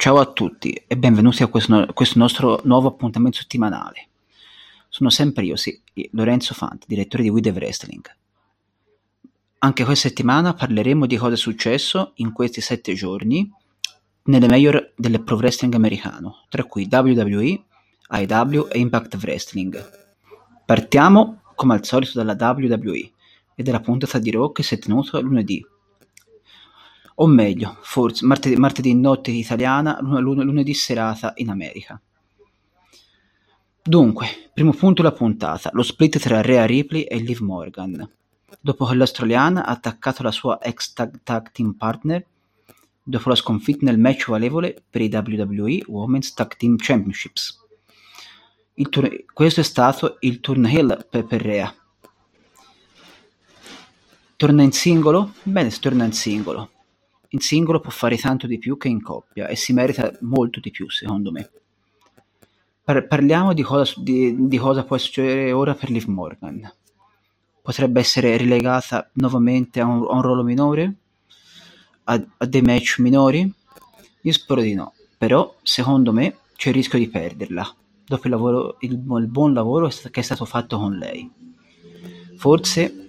Ciao a tutti e benvenuti a questo, questo nostro nuovo appuntamento settimanale. Sono sempre io, sì, Lorenzo Fanti, direttore di The Wrestling. Anche questa settimana parleremo di cosa è successo in questi sette giorni nelle major del pro wrestling americano, tra cui WWE, AEW e Impact Wrestling. Partiamo, come al solito, dalla WWE e dalla puntata di Raw che si è tenuta lunedì, o meglio, forse martedì, martedì notte italiana, lunedì serata in America. Dunque, primo punto della puntata, lo split tra Rhea Ripley e Liv Morgan. Dopo che l'australiana ha attaccato la sua ex tag, tag team partner, dopo la sconfitta nel match valevole per i WWE Women's Tag Team Championships. Tur- questo è stato il turn heel per, per Rhea. Torna in singolo? Bene, torna in singolo in singolo può fare tanto di più che in coppia e si merita molto di più, secondo me. Par- parliamo di cosa, di, di cosa, può succedere ora per Liv Morgan. Potrebbe essere relegata nuovamente a un, a un ruolo minore? A, a, dei match minori? Io spero di no, però secondo me c'è il rischio di perderla dopo il, lavoro, il, il buon lavoro che è stato fatto con lei. Forse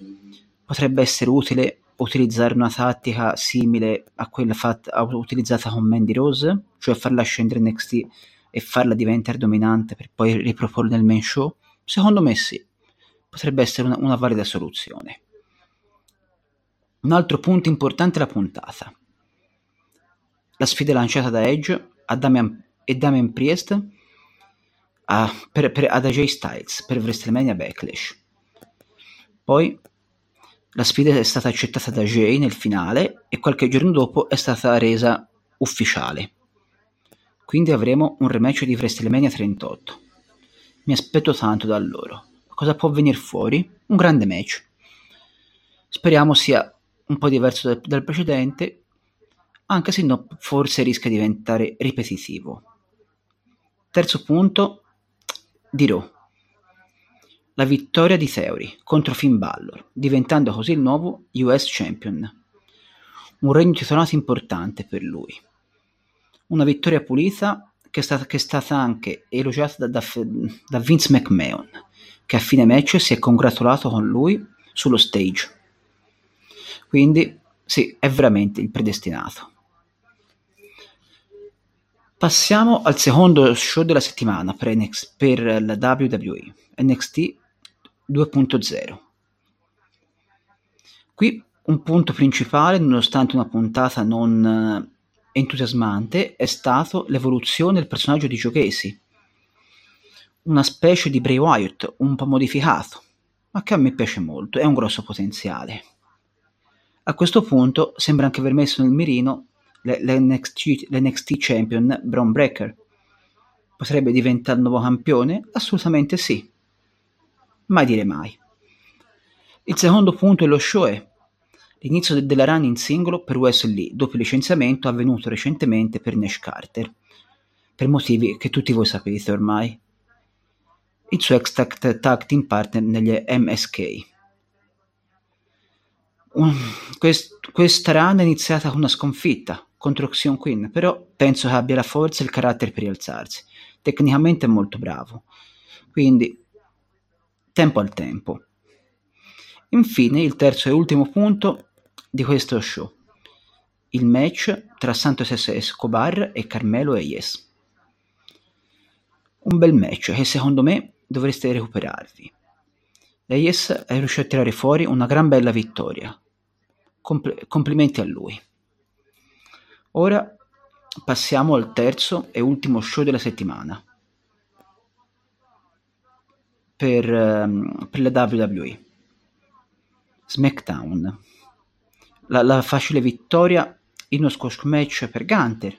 potrebbe essere utile utilizzare una tattica simile a quella fatta, utilizzata con Mandy Rose, cioè farla scendere NXT e farla diventare dominante per poi riproporre nel main show? Secondo me sì, potrebbe essere una, una valida soluzione. Un altro punto importante è la puntata. La sfida lanciata da Edge a Damian, e Damian Priest a, per, per, ad AJ Styles per WrestleMania Backlash. Poi la sfida è stata accettata da Jay nel finale e qualche giorno dopo è stata resa ufficiale. Quindi avremo un rematch di WrestleMania 38. Mi aspetto tanto da loro. Cosa può venire fuori? Un grande match. Speriamo sia un po' diverso dal, dal precedente, anche se no, forse rischia di diventare ripetitivo. Terzo punto, dirò la vittoria di Theory contro Finn Balor, diventando così il nuovo US Champion. Un regno titolato importante per lui. Una vittoria pulita che è stata, che è stata anche elogiata da, da, da Vince McMahon, che a fine match si è congratulato con lui sullo stage. Quindi sì, è veramente il predestinato. Passiamo al secondo show della settimana per, NXT, per la WWE, NXT 2.0. Qui un punto principale, nonostante una puntata non eh, entusiasmante, è stato l'evoluzione del personaggio di Casey. Una specie di Bray Wyatt un po' modificato, ma che a me piace molto, è un grosso potenziale. A questo punto sembra anche aver messo nel mirino l'NXT, l'NXT Champion Braun Breaker. Potrebbe diventare il nuovo campione? Assolutamente sì mai dire mai. Il secondo punto dello show è l'inizio della run in singolo per Wesley dopo il licenziamento avvenuto recentemente per Nash Carter, per motivi che tutti voi sapete ormai. Il suo ex tag team partner negli MSK. Um, quest, questa run è iniziata con una sconfitta contro Xion Queen, però penso che abbia la forza e il carattere per rialzarsi. Tecnicamente è molto bravo. Quindi tempo al tempo. Infine, il terzo e ultimo punto di questo show, il match tra Santos Escobar e Carmelo Hayes. Un bel match che secondo me dovreste recuperarvi. Hayes è riuscito a tirare fuori una gran bella vittoria. Compl- complimenti a lui. Ora passiamo al terzo e ultimo show della settimana per, ehm, per la WWE. SmackDown. La, la, facile vittoria in uno squash match per Gunter.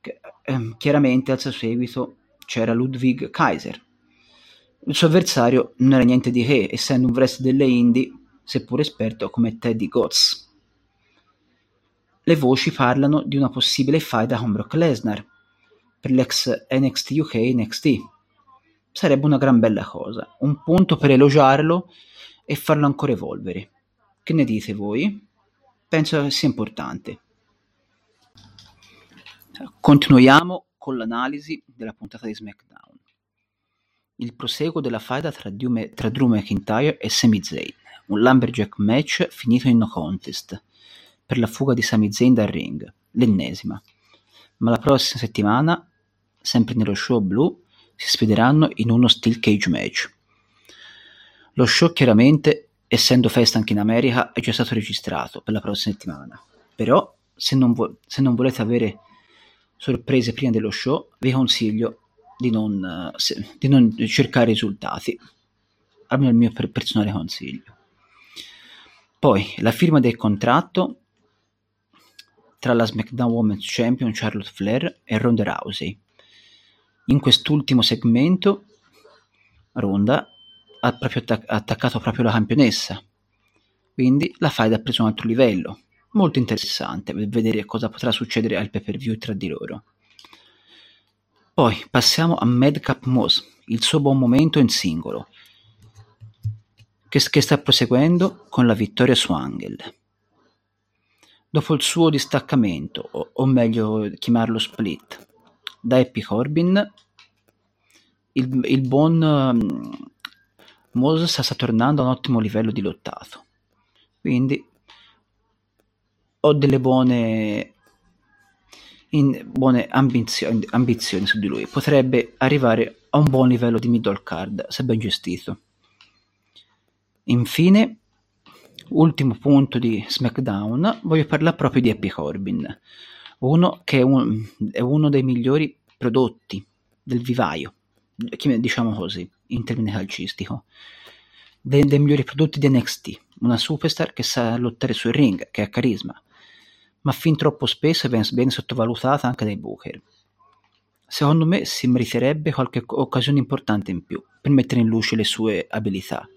Che, ehm, chiaramente al suo seguito c'era Ludwig Kaiser. Il suo avversario non era niente di che, essendo un wrestler delle indie, seppur esperto come Teddy Gotts. Le voci parlano di una possibile faida con Brock Lesnar per l'ex NXT UK NXT sarebbe una gran bella cosa, un punto per elogiarlo e farlo ancora evolvere. Che ne dite voi? Penso sia importante. continuiamo con l'analisi della puntata di SmackDown. Il proseguo della faida tra Drew, tra Drew McIntyre e Sami Zayn, un lumberjack match finito in no contest per la fuga di Sami Zayn dal ring, l'ennesima. Ma la prossima settimana, sempre nello show blu, si sfideranno in uno steel cage match. Lo show chiaramente, essendo festa anche in America, è già stato registrato per la prossima settimana. Però, se non, vo- se non volete avere sorprese prima dello show, vi consiglio di non, se, di non cercare risultati, almeno il mio per- personale consiglio. Poi la firma del contratto tra la SmackDown Women's Champion Charlotte Flair e Ronda Rousey. In quest'ultimo segmento Ronda ha proprio attac- attaccato proprio la campionessa, quindi la fight ha preso un altro livello. Molto interessante per vedere cosa potrà succedere al pay per view tra di loro. Poi passiamo a Madcap Moss, il suo buon momento in singolo, che, che sta proseguendo con la vittoria su Angel. Dopo il suo distaccamento, o, o meglio chiamarlo split, da Happy Corbin, il, il buon um, Moses sta tornando a un ottimo livello di lottato. Quindi ho delle buone in buone ambizioni, ambizioni su di lui. Potrebbe arrivare a un buon livello di middle card se ben gestito. Infine, ultimo punto di SmackDown, voglio parlare proprio di Happy Corbin, uno che è, un, è uno dei migliori prodotti del vivaio, diciamo così, in termini calcistico, dei, dei migliori prodotti di NXT, una superstar che sa lottare sul ring, che ha carisma, ma fin troppo spesso viene sottovalutata anche dai Booker. Secondo me si meriterebbe qualche occasione importante in più per mettere in luce le sue abilità.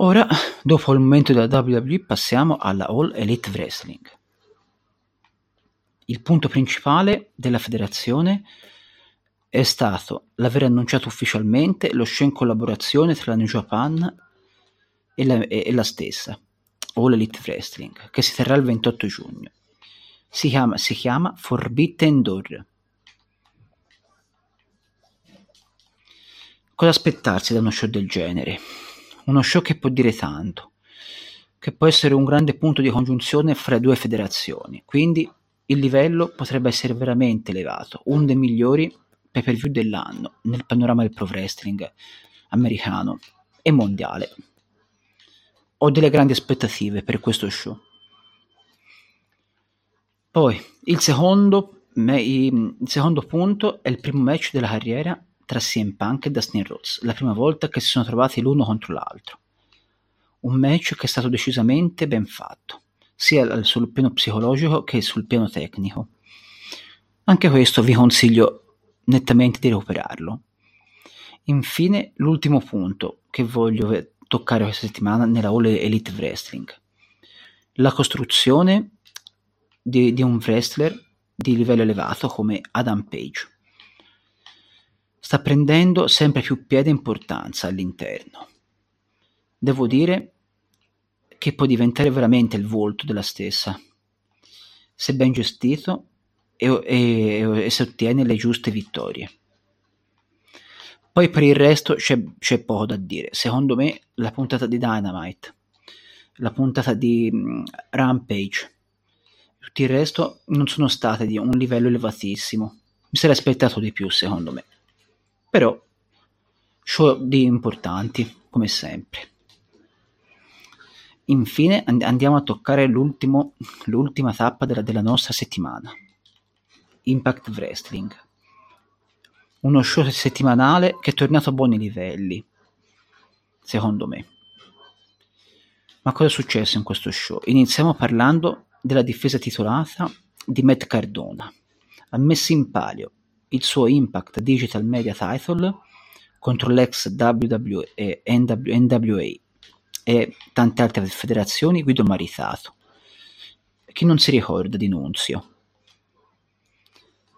Ora, dopo il momento della WWE, passiamo alla All Elite Wrestling. Il punto principale della federazione è stato l'aver annunciato ufficialmente lo show in collaborazione tra la New Japan e la, e la stessa, All Elite Wrestling, che si terrà il 28 giugno. Si chiama, si chiama Forbidden Door. Cosa aspettarsi da uno show del genere? Uno show che può dire tanto, che può essere un grande punto di congiunzione fra le due federazioni, quindi il livello potrebbe essere veramente elevato, uno dei migliori pay per view dell'anno nel panorama del pro wrestling americano e mondiale ho delle grandi aspettative per questo show. Poi, il secondo, il secondo punto è il primo match della carriera tra CM Punk e Dustin Rhodes, la prima volta che si sono trovati l'uno contro l'altro. Un match che è stato decisamente ben fatto, sia sul piano psicologico che sul piano tecnico. Anche questo vi consiglio nettamente di recuperarlo. Infine, l'ultimo punto che voglio toccare questa settimana nella All Elite Wrestling. La costruzione di, di un wrestler di livello elevato come Adam Page sta prendendo sempre più piede e importanza all'interno. Devo dire che può diventare veramente il volto della stessa, se ben gestito e, e, e se ottiene le giuste vittorie. Poi per il resto c'è, c'è, poco da dire. Secondo me la puntata di Dynamite, la puntata di um, Rampage, tutto il resto non sono state di un livello elevatissimo. Mi sarei aspettato di più, secondo me. Però, show di importanti, come sempre. Infine andiamo a toccare l'ultima tappa della, della nostra settimana. Impact Wrestling uno show settimanale che è tornato a buoni livelli, secondo me. Ma cosa è successo in questo show? Iniziamo parlando della difesa titolata di Matt Cardona. Ha messo in palio il suo Impact Digital Media Title contro l'ex WWE NWA e tante altre federazioni Guido Maritato. Chi non si ricorda di Nunzio?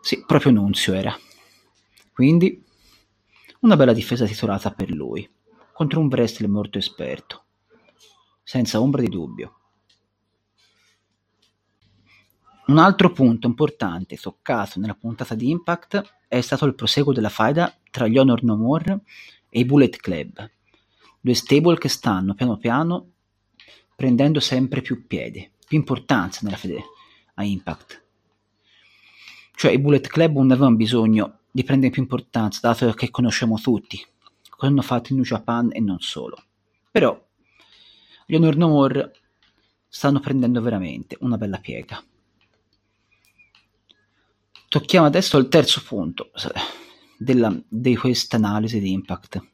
Sì, proprio Nunzio era. Quindi una bella difesa titolata per lui, contro un wrestler molto esperto, senza ombra di dubbio. Un altro punto importante toccato nella puntata di Impact è stato il proseguo della faida tra gli Honor No More e i Bullet Club, due stable che stanno piano piano prendendo sempre più piede, più importanza nella fede a Impact. Cioè i Bullet Club non avevano bisogno di prendere più importanza, dato che conosciamo tutti, cosa hanno fatto in New Japan e non solo. Però gli Honor No More stanno prendendo veramente una bella piega. Tocchiamo adesso il terzo punto della, di questa analisi di impact.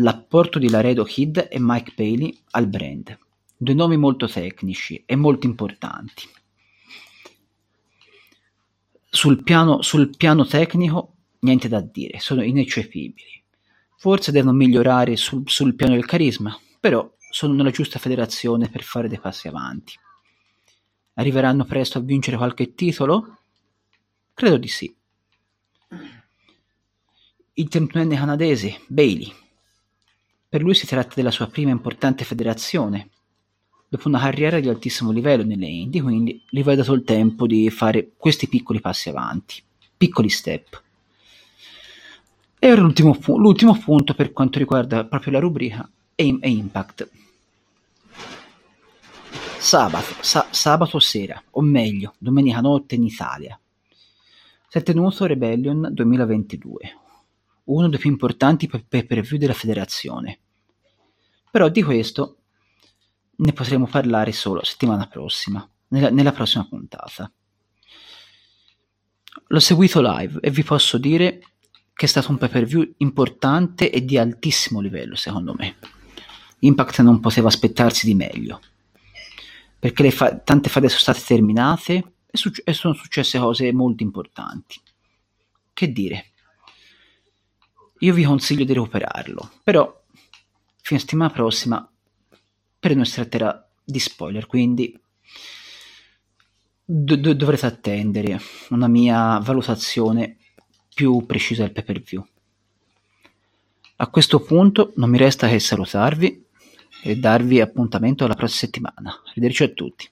L'apporto di Laredo Kid e Mike Bailey al brand. Due nomi molto tecnici e molto importanti. Sul piano, sul piano tecnico niente da dire, sono ineccepibili. Forse devono migliorare sul, sul piano del carisma, però sono nella giusta federazione per fare dei passi avanti. Arriveranno presto a vincere qualche titolo? Credo di sì. Il trentunenne canadese, Bailey. Per lui si tratta della sua prima importante federazione, dopo una carriera di altissimo livello nelle Indie, quindi gli va dato il tempo di fare questi piccoli passi avanti, piccoli step. E ora l'ultimo, l'ultimo punto per quanto riguarda proprio la rubrica è, Impact. Sabato, sa- sabato sera, o meglio, domenica notte in Italia si è tenuto Rebellion 2022, uno dei più importanti pay per view della federazione. Però di questo ne potremo parlare solo settimana prossima, nella, nella prossima puntata. L'ho seguito live e vi posso dire che è stato un pay per view importante e di altissimo livello, secondo me. Impact non poteva aspettarsi di meglio, perché fa- tante fade sono state terminate e, succe- e sono successe cose molto importanti. Che dire? Io vi consiglio di recuperarlo, però fino a settimana prossima per non tratterà di spoiler, quindi do- do- dovrete attendere una mia valutazione più precisa del pay per view. A questo punto non mi resta che salutarvi e darvi appuntamento alla prossima settimana. Arrivederci a tutti.